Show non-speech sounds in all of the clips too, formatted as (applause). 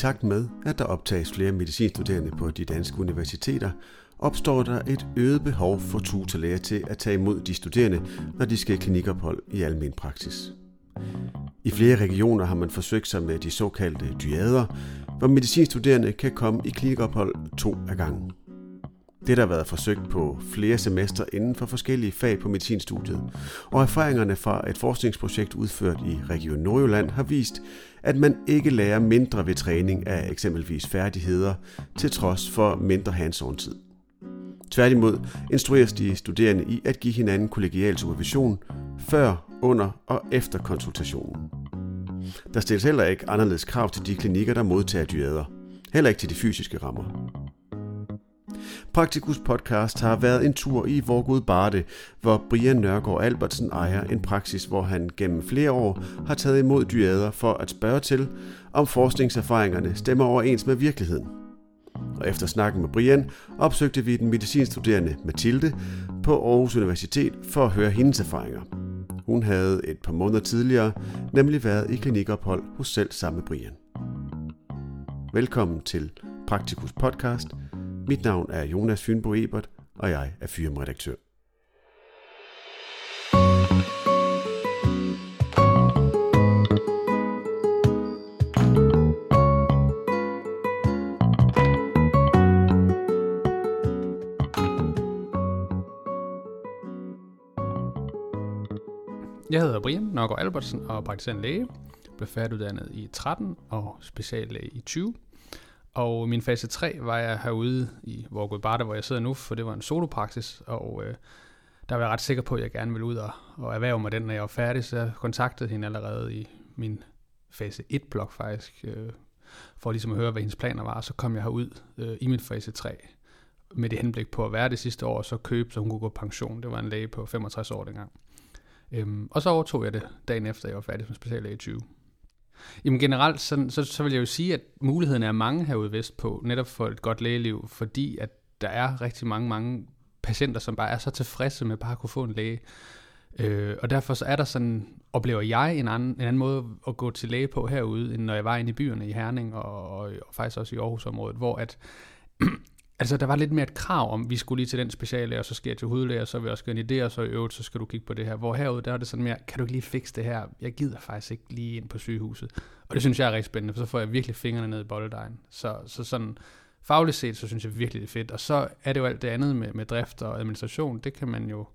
takt med, at der optages flere medicinstuderende på de danske universiteter, opstår der et øget behov for tutorlæger til at tage imod de studerende, når de skal i klinikophold i almen praksis. I flere regioner har man forsøgt sig med de såkaldte dyader, hvor medicinstuderende kan komme i klinikophold to af gangen. Det der har været forsøgt på flere semester inden for forskellige fag på medicinstudiet, og erfaringerne fra et forskningsprojekt udført i Region Nordjylland har vist, at man ikke lærer mindre ved træning af eksempelvis færdigheder, til trods for mindre hands-on tid. Tværtimod instrueres de studerende i at give hinanden kollegial supervision før, under og efter konsultationen. Der stilles heller ikke anderledes krav til de klinikker, der modtager dyader. Heller ikke til de fysiske rammer. Praktikus podcast har været en tur i Vorgod Barde, hvor Brian Nørgaard Albertsen ejer en praksis, hvor han gennem flere år har taget imod dyader for at spørge til, om forskningserfaringerne stemmer overens med virkeligheden. Og efter snakken med Brian opsøgte vi den medicinstuderende Mathilde på Aarhus Universitet for at høre hendes erfaringer. Hun havde et par måneder tidligere nemlig været i klinikophold hos selv samme Brian. Velkommen til Praktikus podcast. Mit navn er Jonas Fynbo Ebert, og jeg er firmaredaktør. Jeg hedder Brian Nørgaard Albertsen og er praktiserende læge. Blev færdiguddannet i 13 og speciallæge i 20. Og min fase 3 var jeg herude i Vorgod hvor jeg sidder nu, for det var en solopraksis, og øh, der var jeg ret sikker på, at jeg gerne ville ud og, og erhverve mig den, når jeg var færdig, så jeg kontaktede hende allerede i min fase 1-blok faktisk, øh, for ligesom at høre, hvad hendes planer var, og så kom jeg herud øh, i min fase 3 med det henblik på at være det sidste år, og så købe, så hun kunne gå på pension. Det var en læge på 65 år dengang. Øhm, og så overtog jeg det dagen efter, jeg var færdig som speciallæge i 20. Jamen generelt, så, så, så vil jeg jo sige, at muligheden er mange herude vest på, netop for et godt lægeliv, fordi at der er rigtig mange, mange patienter, som bare er så tilfredse med bare at kunne få en læge. Øh, og derfor så er der sådan, oplever jeg en anden, en anden måde at gå til læge på herude, end når jeg var inde i byerne i Herning og, og, og faktisk også i Aarhusområdet, hvor at (clears throat) Altså, der var lidt mere et krav om, vi skulle lige til den speciallæge, og så skal jeg til hovedlæge, og så vil jeg også gerne en idé, og så i øvrigt, så skal du kigge på det her. Hvor herude, der er det sådan mere, kan du ikke lige fikse det her? Jeg gider faktisk ikke lige ind på sygehuset. Og det synes jeg er rigtig spændende, for så får jeg virkelig fingrene ned i bolledejen. Så, så sådan fagligt set, så synes jeg virkelig, det er fedt. Og så er det jo alt det andet med, med drift og administration, det kan man jo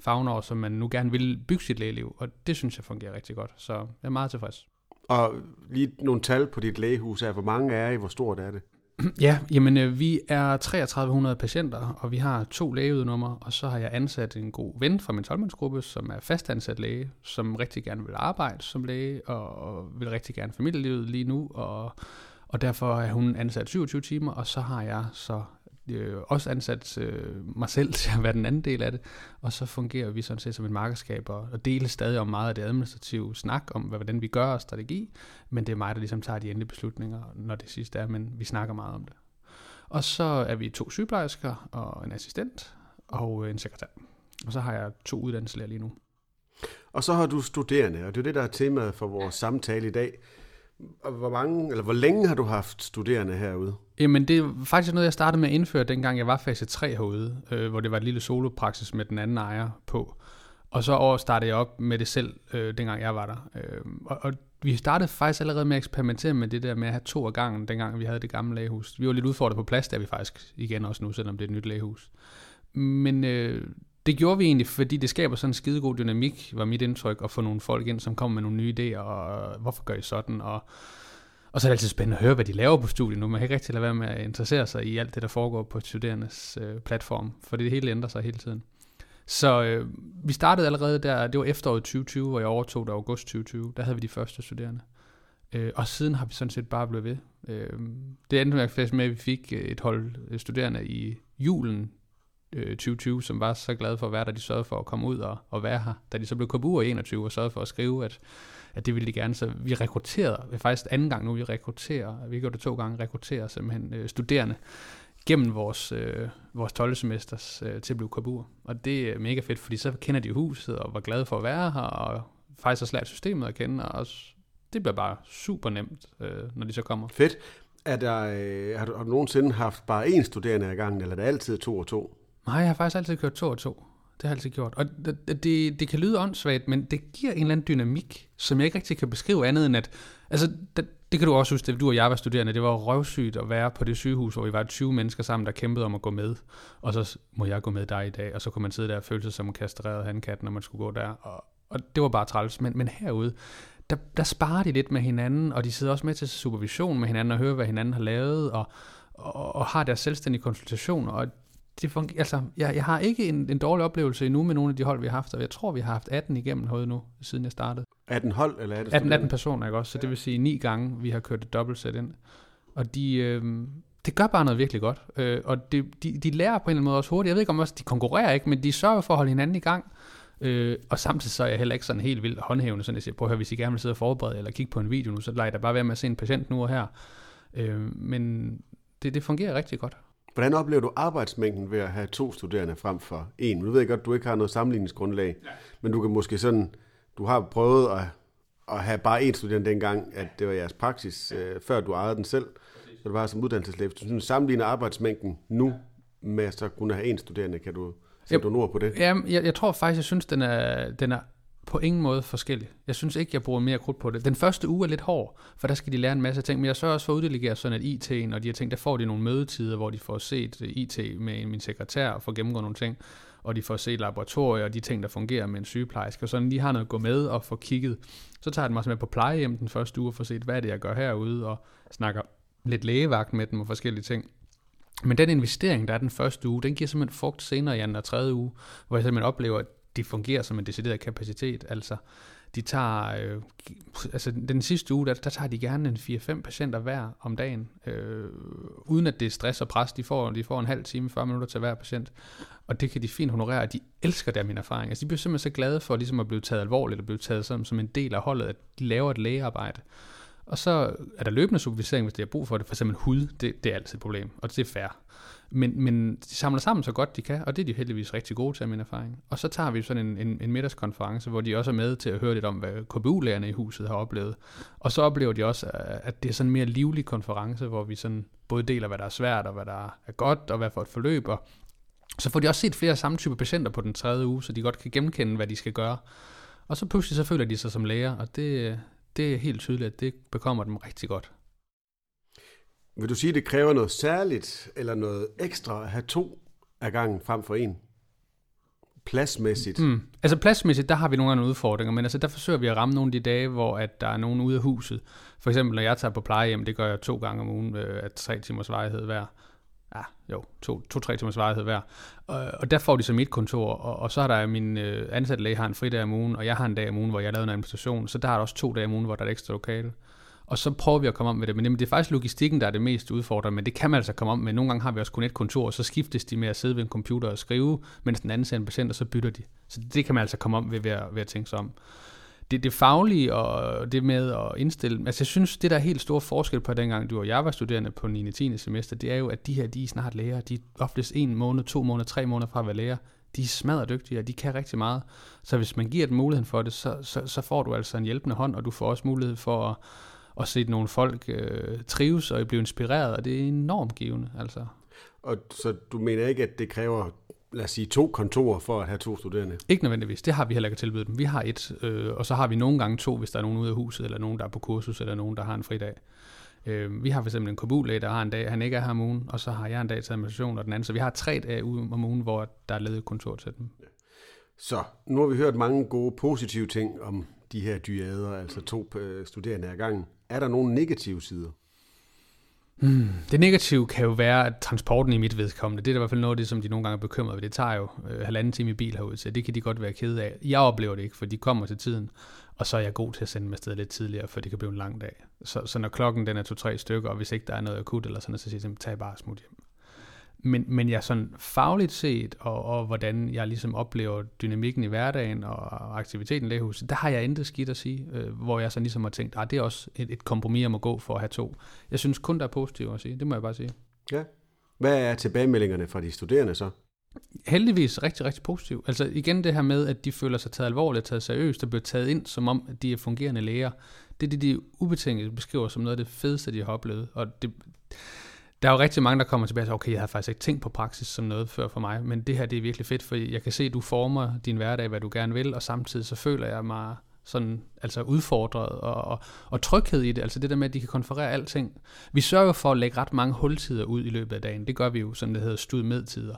fagne over, som man nu gerne vil bygge sit lægeliv, og det synes jeg fungerer rigtig godt. Så jeg er meget tilfreds. Og lige nogle tal på dit lægehus er, hvor mange er I, hvor stort er det? (clears throat) Ja, jamen øh, vi er 3300 patienter, og vi har to lægeudnummer, og så har jeg ansat en god ven fra min tolvmandsgruppe, som er fastansat læge, som rigtig gerne vil arbejde som læge, og vil rigtig gerne familielivet lige nu, og, og derfor er hun ansat 27 timer, og så har jeg så øh, også ansat øh, mig selv (laughs) til at være den anden del af det, og så fungerer vi sådan set som et markedskab og, og deler stadig om meget af det administrative snak om, hvordan vi gør og strategi, men det er mig, der ligesom tager de endelige beslutninger, når det sidste er, men vi snakker meget om det. Og så er vi to sygeplejersker og en assistent og øh, en sekretær. Og så har jeg to uddannelseslærer lige nu. Og så har du studerende, og det er det, der er temaet for vores samtale i dag. Hvor mange, eller hvor længe har du haft studerende herude? Jamen, det er faktisk noget, jeg startede med at indføre, dengang jeg var fase 3 herude, øh, hvor det var et lille solopraksis med den anden ejer på. Og så over startede jeg op med det selv, øh, dengang jeg var der. Øh, og, og vi startede faktisk allerede med at eksperimentere med det der med at have to af gangen, dengang vi havde det gamle lægehus. Vi var lidt udfordret på plads, der vi faktisk igen også nu, selvom det er et nyt lægehus. Men øh, det gjorde vi egentlig, fordi det skaber sådan en skidegod dynamik, var mit indtryk, at få nogle folk ind, som kommer med nogle nye idéer, og øh, hvorfor gør I sådan, og, og så er det altid spændende at høre, hvad de laver på studiet nu. Man kan ikke rigtig lade være med at interessere sig i alt det, der foregår på studerendes øh, platform, for det hele ændrer sig hele tiden. Så øh, vi startede allerede der, det var efteråret 2020, hvor jeg overtog det august 2020, der havde vi de første studerende. Øh, og siden har vi sådan set bare blevet ved. Øh, det endte med, at vi fik øh, et hold øh, studerende i julen Øh, 2020, som var så glade for at være der, de sørgede for at komme ud og, og være her. Da de så blev KBU i 21 og sørgede for at skrive, at, at det ville de gerne. Så vi rekrutterede, det er faktisk anden gang nu, vi rekrutterer, vi gjorde det to gange, rekrutterer simpelthen øh, studerende gennem vores, øh, vores 12. semesters øh, til at blive KBU. Og det er mega fedt, fordi så kender de huset og var glade for at være her, og faktisk også lært systemet at kende, og også, det bliver bare super nemt, øh, når de så kommer. Fedt. Er der, øh, har, du, har du nogensinde haft bare én studerende ad gangen, eller er det altid to og to? Nej, jeg har faktisk altid kørt to og to. Det har jeg altid gjort. Og det, det, det kan lyde åndssvagt, men det giver en eller anden dynamik, som jeg ikke rigtig kan beskrive andet end at... Altså, det, det kan du også huske, da du og jeg var studerende. Det var røvsygt at være på det sygehus, hvor vi var 20 mennesker sammen, der kæmpede om at gå med. Og så må jeg gå med dig i dag, og så kunne man sidde der og føle sig som en kastreret handkat, når man skulle gå der. Og, og det var bare træls. Men, men herude, der, der sparer de lidt med hinanden, og de sidder også med til supervision med hinanden og hører, hvad hinanden har lavet, og, og, og har deres selvstændige konsultationer, og det fungerer, altså, jeg, jeg har ikke en, en dårlig oplevelse endnu med nogle af de hold, vi har haft, og jeg tror, vi har haft 18 igennem hovedet nu, siden jeg startede. 18 hold, eller er det 18, 18 personer, ikke også? Så ja. det vil sige ni gange, vi har kørt et dobbeltsæt ind. Og de, øh, det gør bare noget virkelig godt. Øh, og det, de, de lærer på en eller anden måde også hurtigt. Jeg ved ikke om også, de konkurrerer ikke, men de sørger for at holde hinanden i gang. Øh, og samtidig så er jeg heller ikke sådan helt vildt håndhævende, sådan at jeg siger, prøv at høre, hvis I gerne vil sidde og forberede eller kigge på en video nu, så lader der bare være med at se en patient nu og her. Øh, men det, det fungerer rigtig godt. Hvordan oplever du arbejdsmængden ved at have to studerende frem for en? Nu ved jeg godt, at du ikke har noget sammenligningsgrundlag, ja. men du kan måske sådan, du har prøvet at, at have bare én studerende dengang, at det var jeres praksis, ja. øh, før du ejede den selv, så du var som uddannelseslæge. Hvis du sammenligner arbejdsmængden nu med at så kunne have én studerende, kan du sætte du ord på det? Ja, jeg, jeg tror faktisk, jeg synes, den er, den er på ingen måde forskellig. Jeg synes ikke, jeg bruger mere krudt på det. Den første uge er lidt hård, for der skal de lære en masse ting, men jeg sørger også for at uddelegere sådan, at IT'en og de her ting, der får de nogle mødetider, hvor de får set øh, IT med min sekretær og får gennemgået nogle ting, og de får set laboratorier og de ting, der fungerer med en sygeplejerske, og sådan lige har noget at gå med og få kigget. Så tager jeg dem også med på plejehjem den første uge og får set, hvad er det, jeg gør herude, og snakker lidt lægevagt med dem og forskellige ting. Men den investering, der er den første uge, den giver simpelthen frugt senere i anden og tredje uge, hvor jeg simpelthen oplever, at de fungerer som en decideret kapacitet. Altså, de tager, øh, altså den sidste uge, der, der tager de gerne en 4-5 patienter hver om dagen, øh, uden at det er stress og pres. De får, de får en halv time, 40 minutter til hver patient, og det kan de fint honorere, og de elsker det af min erfaring. Altså, de bliver simpelthen så glade for ligesom at blive taget alvorligt, og blive taget som, som en del af holdet, at de laver et lægearbejde. Og så er der løbende supervisering, hvis det er brug for det. For eksempel hud, det, det er altid et problem, og det er fair. Men, men de samler sammen så godt de kan, og det er de heldigvis rigtig gode til, af min erfaring. Og så tager vi sådan en, en, en middagskonference, hvor de også er med til at høre lidt om, hvad KBU-lærerne i huset har oplevet. Og så oplever de også, at det er sådan en mere livlig konference, hvor vi sådan både deler, hvad der er svært, og hvad der er godt, og hvad for et forløb. Og så får de også set flere samme type patienter på den tredje uge, så de godt kan genkende, hvad de skal gøre. Og så pludselig så føler de sig som læger, og det, det er helt tydeligt, at det bekommer dem rigtig godt. Vil du sige, at det kræver noget særligt eller noget ekstra at have to af gangen frem for en? Pladsmæssigt? Mm. Altså pladsmæssigt, der har vi nogle gange udfordringer, men altså der forsøger vi at ramme nogle af de dage, hvor at der er nogen ude af huset. For eksempel når jeg tager på plejehjem, det gør jeg to gange om ugen, øh, at tre timers vejhed hver. Ja, jo, to-tre to, timers vejhed hver. Og, og der får de så mit kontor, og, og så er der min øh, ansatte læge har en fridag om ugen, og jeg har en dag om ugen, hvor jeg laver en administration, så der er der også to dage om ugen, hvor der er et ekstra lokale og så prøver vi at komme om med det. Men det er faktisk logistikken, der er det mest udfordrende, men det kan man altså komme om med. Nogle gange har vi også kun et kontor, og så skiftes de med at sidde ved en computer og skrive, mens den anden ser en patient, og så bytter de. Så det kan man altså komme om ved, ved, at, ved at tænke sig om. Det, det faglige og det med at indstille, altså jeg synes, det der er helt stor forskel på dengang du og jeg var studerende på 9. og 10. semester, det er jo, at de her, de er snart læger. De er oftest en måned, to måneder, tre måneder fra at være læger. De er smadret dygtige, og de kan rigtig meget. Så hvis man giver dem muligheden for det, så, så, så får du altså en hjælpende hånd, og du får også mulighed for at at se nogle folk øh, trives og blive inspireret, og det er enormt givende. Altså. Og så du mener ikke, at det kræver lad os sige, to kontorer for at have to studerende? Ikke nødvendigvis. Det har vi heller ikke tilbydet dem. Vi har et, øh, og så har vi nogle gange to, hvis der er nogen ude af huset, eller nogen, der er på kursus, eller nogen, der har en fridag. Øh, vi har eksempel en kabullæge, der har en dag, han ikke er her om ugen, og så har jeg en dag til administration og den anden. Så vi har tre dage ude om ugen, hvor der er ledet kontor til dem. Så nu har vi hørt mange gode positive ting om de her dyader, altså to øh, studerende ad gangen. Er der nogle negative sider? Hmm. Det negative kan jo være, at transporten i mit vedkommende, det er i hvert fald noget af det, som de nogle gange er bekymret ved. Det tager jo øh, halvanden time i bil herud, så det kan de godt være kede af. Jeg oplever det ikke, for de kommer til tiden, og så er jeg god til at sende dem afsted lidt tidligere, for det kan blive en lang dag. Så, så når klokken den er to-tre stykker, og hvis ikke der er noget akut eller sådan så siger jeg, tag bare smut hjem. Men, men jeg sådan fagligt set, og, og hvordan jeg ligesom oplever dynamikken i hverdagen og aktiviteten i lægehuset, der har jeg intet skidt at sige, øh, hvor jeg så ligesom har tænkt, at ah, det er også et, et kompromis, jeg må gå for at have to. Jeg synes kun, der er positivt at sige, det må jeg bare sige. Ja. Hvad er tilbagemeldingerne fra de studerende så? heldigvis rigtig, rigtig positiv. Altså igen det her med, at de føler sig taget alvorligt, taget seriøst og bliver taget ind, som om de er fungerende læger. Det er det, de ubetinget beskriver som noget af det fedeste, de har oplevet. Og det, der er jo rigtig mange, der kommer tilbage og siger, okay, jeg har faktisk ikke tænkt på praksis som noget før for mig, men det her det er virkelig fedt, for jeg kan se, at du former din hverdag, hvad du gerne vil, og samtidig så føler jeg mig sådan, altså udfordret og, og, og tryghed i det, altså det der med, at de kan konferere alting. Vi sørger for at lægge ret mange hultider ud i løbet af dagen. Det gør vi jo, sådan det hedder stud med tider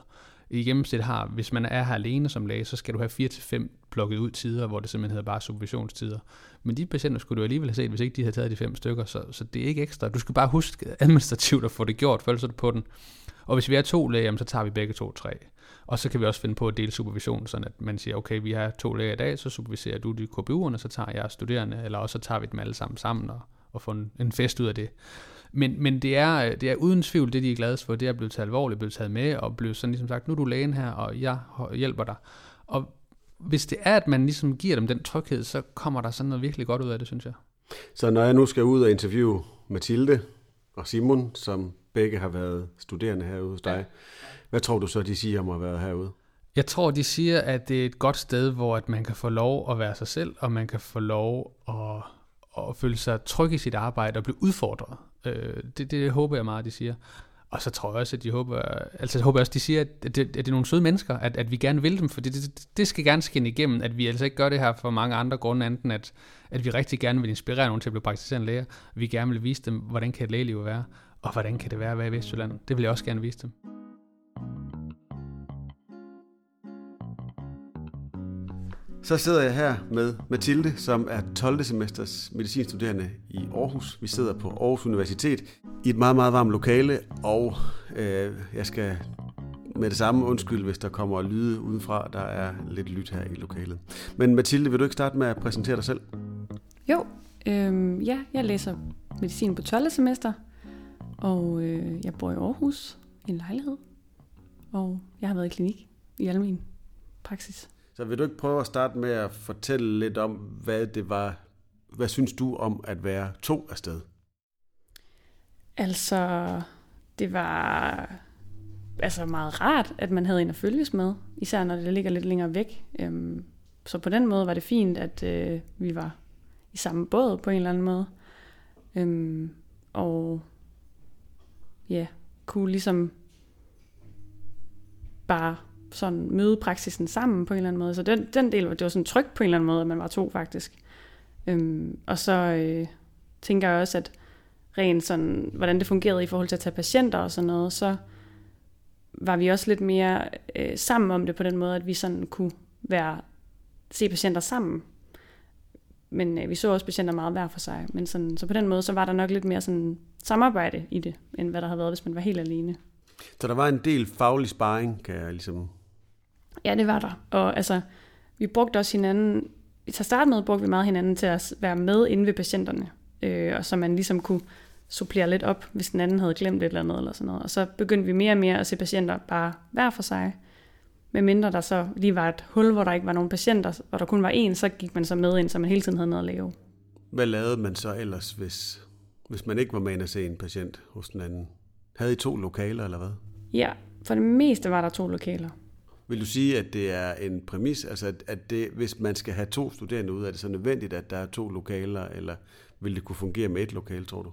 i gennemsnit har, hvis man er her alene som læge, så skal du have 4-5 plukket ud tider, hvor det simpelthen hedder bare supervisionstider. Men de patienter skulle du alligevel have set, hvis ikke de havde taget de fem stykker, så, så det er ikke ekstra. Du skal bare huske administrativt at få det gjort, for ellers er du på den. Og hvis vi er to læger, så tager vi begge to tre. Og så kan vi også finde på at dele supervision, sådan at man siger, okay, vi har to læger i dag, så superviserer du de KBU'erne, så tager jeg studerende, eller også så tager vi dem alle sammen sammen og, og får en, en fest ud af det. Men, men det, er, øh, det er uden tvivl det, de er glade for. Det er blevet taget alvorligt, blevet taget med, og blevet sådan ligesom sagt, nu er du lægen her, og jeg hjælper dig. Og hvis det er, at man ligesom giver dem den tryghed, så kommer der sådan noget virkelig godt ud af det, synes jeg. Så når jeg nu skal ud og interviewe Mathilde og Simon, som begge har været studerende herude hos dig, ja. hvad tror du så, de siger om at være herude? Jeg tror, de siger, at det er et godt sted, hvor at man kan få lov at være sig selv, og man kan få lov at, at føle sig tryg i sit arbejde og blive udfordret. Øh, det, det håber jeg meget, de siger. Og så tror jeg også, at de håber, altså jeg håber også, de siger, at det, at det er nogle søde mennesker, at, at vi gerne vil dem, for det, det, det skal gerne skinne igennem, at vi altså ikke gør det her for mange andre grunde, enten at, at vi rigtig gerne vil inspirere nogen til at blive praktiserende læger. Vi gerne vil vise dem, hvordan kan et lægeliv være, og hvordan kan det være at være i Vestjylland. Det vil jeg også gerne vise dem. Så sidder jeg her med Mathilde, som er 12. semesters medicinstuderende i Aarhus. Vi sidder på Aarhus Universitet i et meget, meget varmt lokale, og øh, jeg skal med det samme undskyld, hvis der kommer lyde udenfra. Der er lidt lyt her i lokalet. Men Mathilde, vil du ikke starte med at præsentere dig selv? Jo, øh, ja, jeg læser medicin på 12. semester, og øh, jeg bor i Aarhus i en lejlighed, og jeg har været i klinik i almen praksis. Så vil du ikke prøve at starte med at fortælle lidt om, hvad det var, hvad synes du om at være to afsted? Altså, det var altså meget rart, at man havde en at følges med, især når det ligger lidt længere væk. Øhm, så på den måde var det fint, at øh, vi var i samme båd på en eller anden måde. Øhm, og ja, kunne ligesom bare sådan møde praksisen sammen på en eller anden måde. Så den, den del, det var sådan trygt på en eller anden måde, at man var to faktisk. Øhm, og så øh, tænker jeg også, at rent sådan, hvordan det fungerede i forhold til at tage patienter og sådan noget, så var vi også lidt mere øh, sammen om det på den måde, at vi sådan kunne være, se patienter sammen. Men øh, vi så også patienter meget hver for sig. Men sådan, så på den måde, så var der nok lidt mere sådan samarbejde i det, end hvad der havde været, hvis man var helt alene. Så der var en del faglig sparring, kan jeg ligesom Ja, det var der. Og altså, vi brugte også hinanden, til at starte med brugte vi meget hinanden til at være med inde ved patienterne, øh, og så man ligesom kunne supplere lidt op, hvis den anden havde glemt et eller andet eller sådan noget. Og så begyndte vi mere og mere at se patienter bare hver for sig. Med mindre der så lige var et hul, hvor der ikke var nogen patienter, og der kun var en, så gik man så med ind, så man hele tiden havde noget at lave. Hvad lavede man så ellers, hvis, hvis man ikke var med ind at se en patient hos den anden? Havde I to lokaler, eller hvad? Ja, for det meste var der to lokaler. Vil du sige, at det er en præmis, altså at, at det, hvis man skal have to studerende ud, er det så nødvendigt, at der er to lokaler, eller vil det kunne fungere med et lokal, tror du?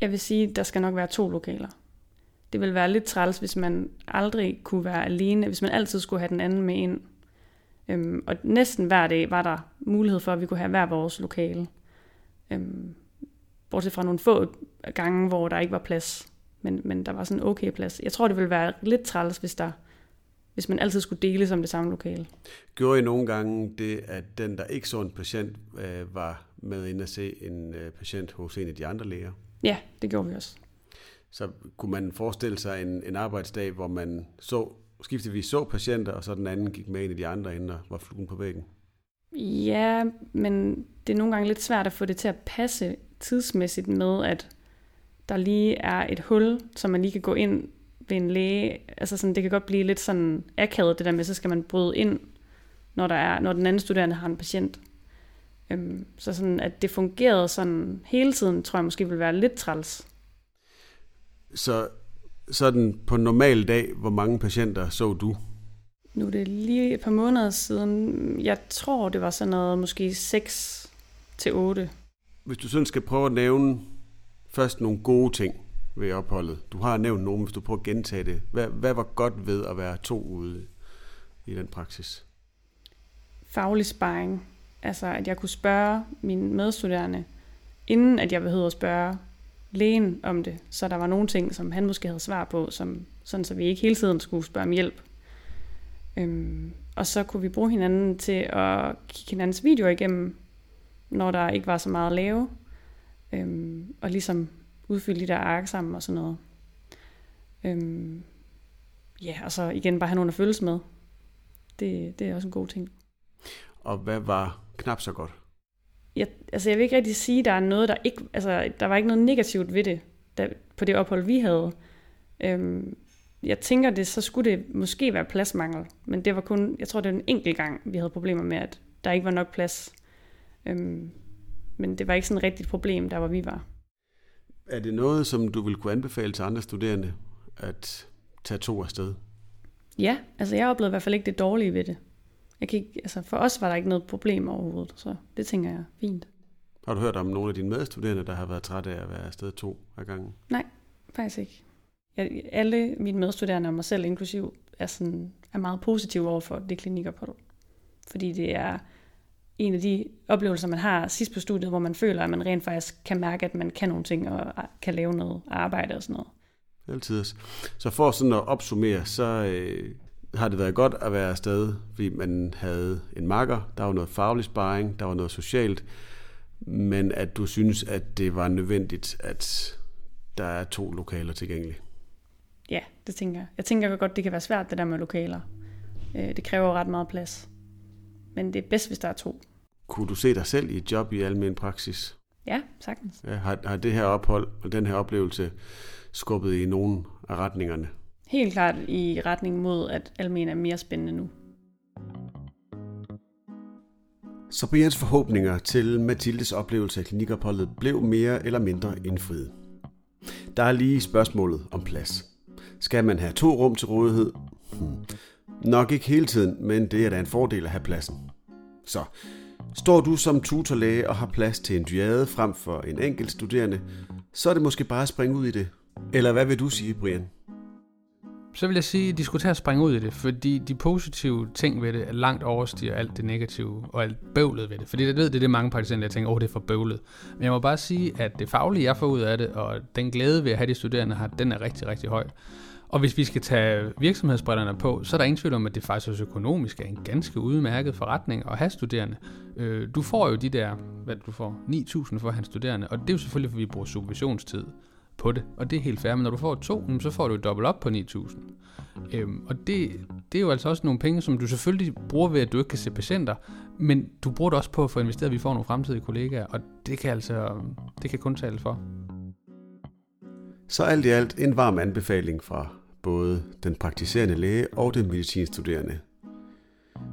Jeg vil sige, at der skal nok være to lokaler. Det vil være lidt træls, hvis man aldrig kunne være alene, hvis man altid skulle have den anden med ind. Øhm, og næsten hver dag var der mulighed for, at vi kunne have hver vores lokale. Øhm, bortset fra nogle få gange, hvor der ikke var plads. Men, men der var sådan okay plads. Jeg tror, det ville være lidt træls, hvis der hvis man altid skulle dele som det samme lokale. Gjorde I nogle gange det, at den, der ikke så en patient, øh, var med ind at se en øh, patient hos en af de andre læger? Ja, det gjorde vi også. Så kunne man forestille sig en, en arbejdsdag, hvor man så skiftevis så patienter, og så den anden gik med en af de andre ind og var fluen på væggen? Ja, men det er nogle gange lidt svært at få det til at passe tidsmæssigt med, at der lige er et hul, så man lige kan gå ind ved en læge, altså sådan, det kan godt blive lidt sådan akavet, det der med, så skal man bryde ind, når, der er, når den anden studerende har en patient. Øhm, så sådan, at det fungerede sådan hele tiden, tror jeg måske vil være lidt træls. Så Sådan på en normal dag, hvor mange patienter så du? Nu er det lige et par måneder siden. Jeg tror, det var sådan noget måske 6 til 8. Hvis du sådan skal prøve at nævne først nogle gode ting ved opholdet. Du har nævnt nogen, hvis du prøver at gentage det. Hvad, hvad var godt ved at være to ude i den praksis? Faglig sparring. Altså, at jeg kunne spørge mine medstuderende, inden at jeg behøvede at spørge lægen om det. Så der var nogle ting, som han måske havde svar på, som, sådan så vi ikke hele tiden skulle spørge om hjælp. Øhm, og så kunne vi bruge hinanden til at kigge hinandens videoer igennem, når der ikke var så meget at lave. Øhm, og ligesom udfylde de der ark sammen og sådan noget. Øhm, ja, og så igen bare have nogen at følges med. Det, det er også en god ting. Og hvad var knap så godt? Jeg, altså jeg vil ikke rigtig sige, at der er noget, der ikke, altså der var ikke noget negativt ved det, der, på det ophold, vi havde. Øhm, jeg tænker, det, så skulle det måske være pladsmangel, men det var kun, jeg tror, det var en enkelt gang, vi havde problemer med, at der ikke var nok plads. Øhm, men det var ikke sådan et rigtigt problem, der hvor vi var. Er det noget, som du vil kunne anbefale til andre studerende, at tage to afsted? Ja, altså jeg oplevede i hvert fald ikke det dårlige ved det. Jeg kan ikke, altså for os var der ikke noget problem overhovedet, så det tænker jeg fint. Har du hørt om nogle af dine medstuderende, der har været trætte af at være afsted to af gangen? Nej, faktisk ikke. Jeg, alle mine medstuderende og mig selv inklusiv er, sådan, er meget positive over for det klinikophold. Fordi det er en af de oplevelser, man har sidst på studiet, hvor man føler, at man rent faktisk kan mærke, at man kan nogle ting og kan lave noget arbejde og sådan noget. Altid. Så for sådan at opsummere, så øh, har det været godt at være afsted, fordi man havde en makker, der var noget faglig sparring, der var noget socialt, men at du synes, at det var nødvendigt, at der er to lokaler tilgængelige. Ja, det tænker jeg. Jeg tænker godt, det kan være svært, det der med lokaler. Øh, det kræver ret meget plads. Men det er bedst, hvis der er to. Kunne du se dig selv i et job i almen praksis? Ja, sagtens. Ja, har, har det her ophold og den her oplevelse skubbet i nogen af retningerne? Helt klart i retning mod, at almen er mere spændende nu. Så Brians forhåbninger til Mathildes oplevelse af klinikopholdet blev mere eller mindre indfriet. Der er lige spørgsmålet om plads. Skal man have to rum til rådighed? Hmm. Nok ikke hele tiden, men det er da en fordel at have pladsen. Så, står du som tutorlæge og har plads til en dyade frem for en enkelt studerende, så er det måske bare at springe ud i det. Eller hvad vil du sige, Brian? Så vil jeg sige, at de skulle tage at springe ud i det, fordi de positive ting ved det er langt overstiger alt det negative og alt bøvlet ved det. Fordi jeg ved, det er det mange patienter, der tænker, åh, oh, det er for bøvlet. Men jeg må bare sige, at det faglige, jeg får ud af det, og den glæde ved at have de studerende har, den er rigtig, rigtig høj. Og hvis vi skal tage virksomhedsbrillerne på, så er der ingen tvivl om, at det faktisk også økonomisk er en ganske udmærket forretning at have studerende. Øh, du får jo de der, hvad du får, 9.000 for at have studerende, og det er jo selvfølgelig, fordi vi bruger subventionstid på det, og det er helt fair, men når du får to, så får du dobbelt op på 9.000. Øhm, og det, det er jo altså også nogle penge, som du selvfølgelig bruger ved, at du ikke kan se patienter, men du bruger det også på at få investeret, at vi får nogle fremtidige kollegaer, og det kan altså, det kan kun tale for. Så alt i alt en varm anbefaling fra både den praktiserende læge og den medicinstuderende.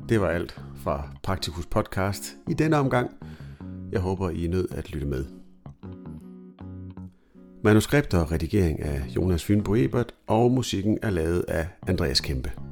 Det var alt fra Praktikus Podcast i denne omgang. Jeg håber, I er nødt at lytte med. Manuskript og redigering af Jonas Fynbo Ebert, og musikken er lavet af Andreas Kæmpe.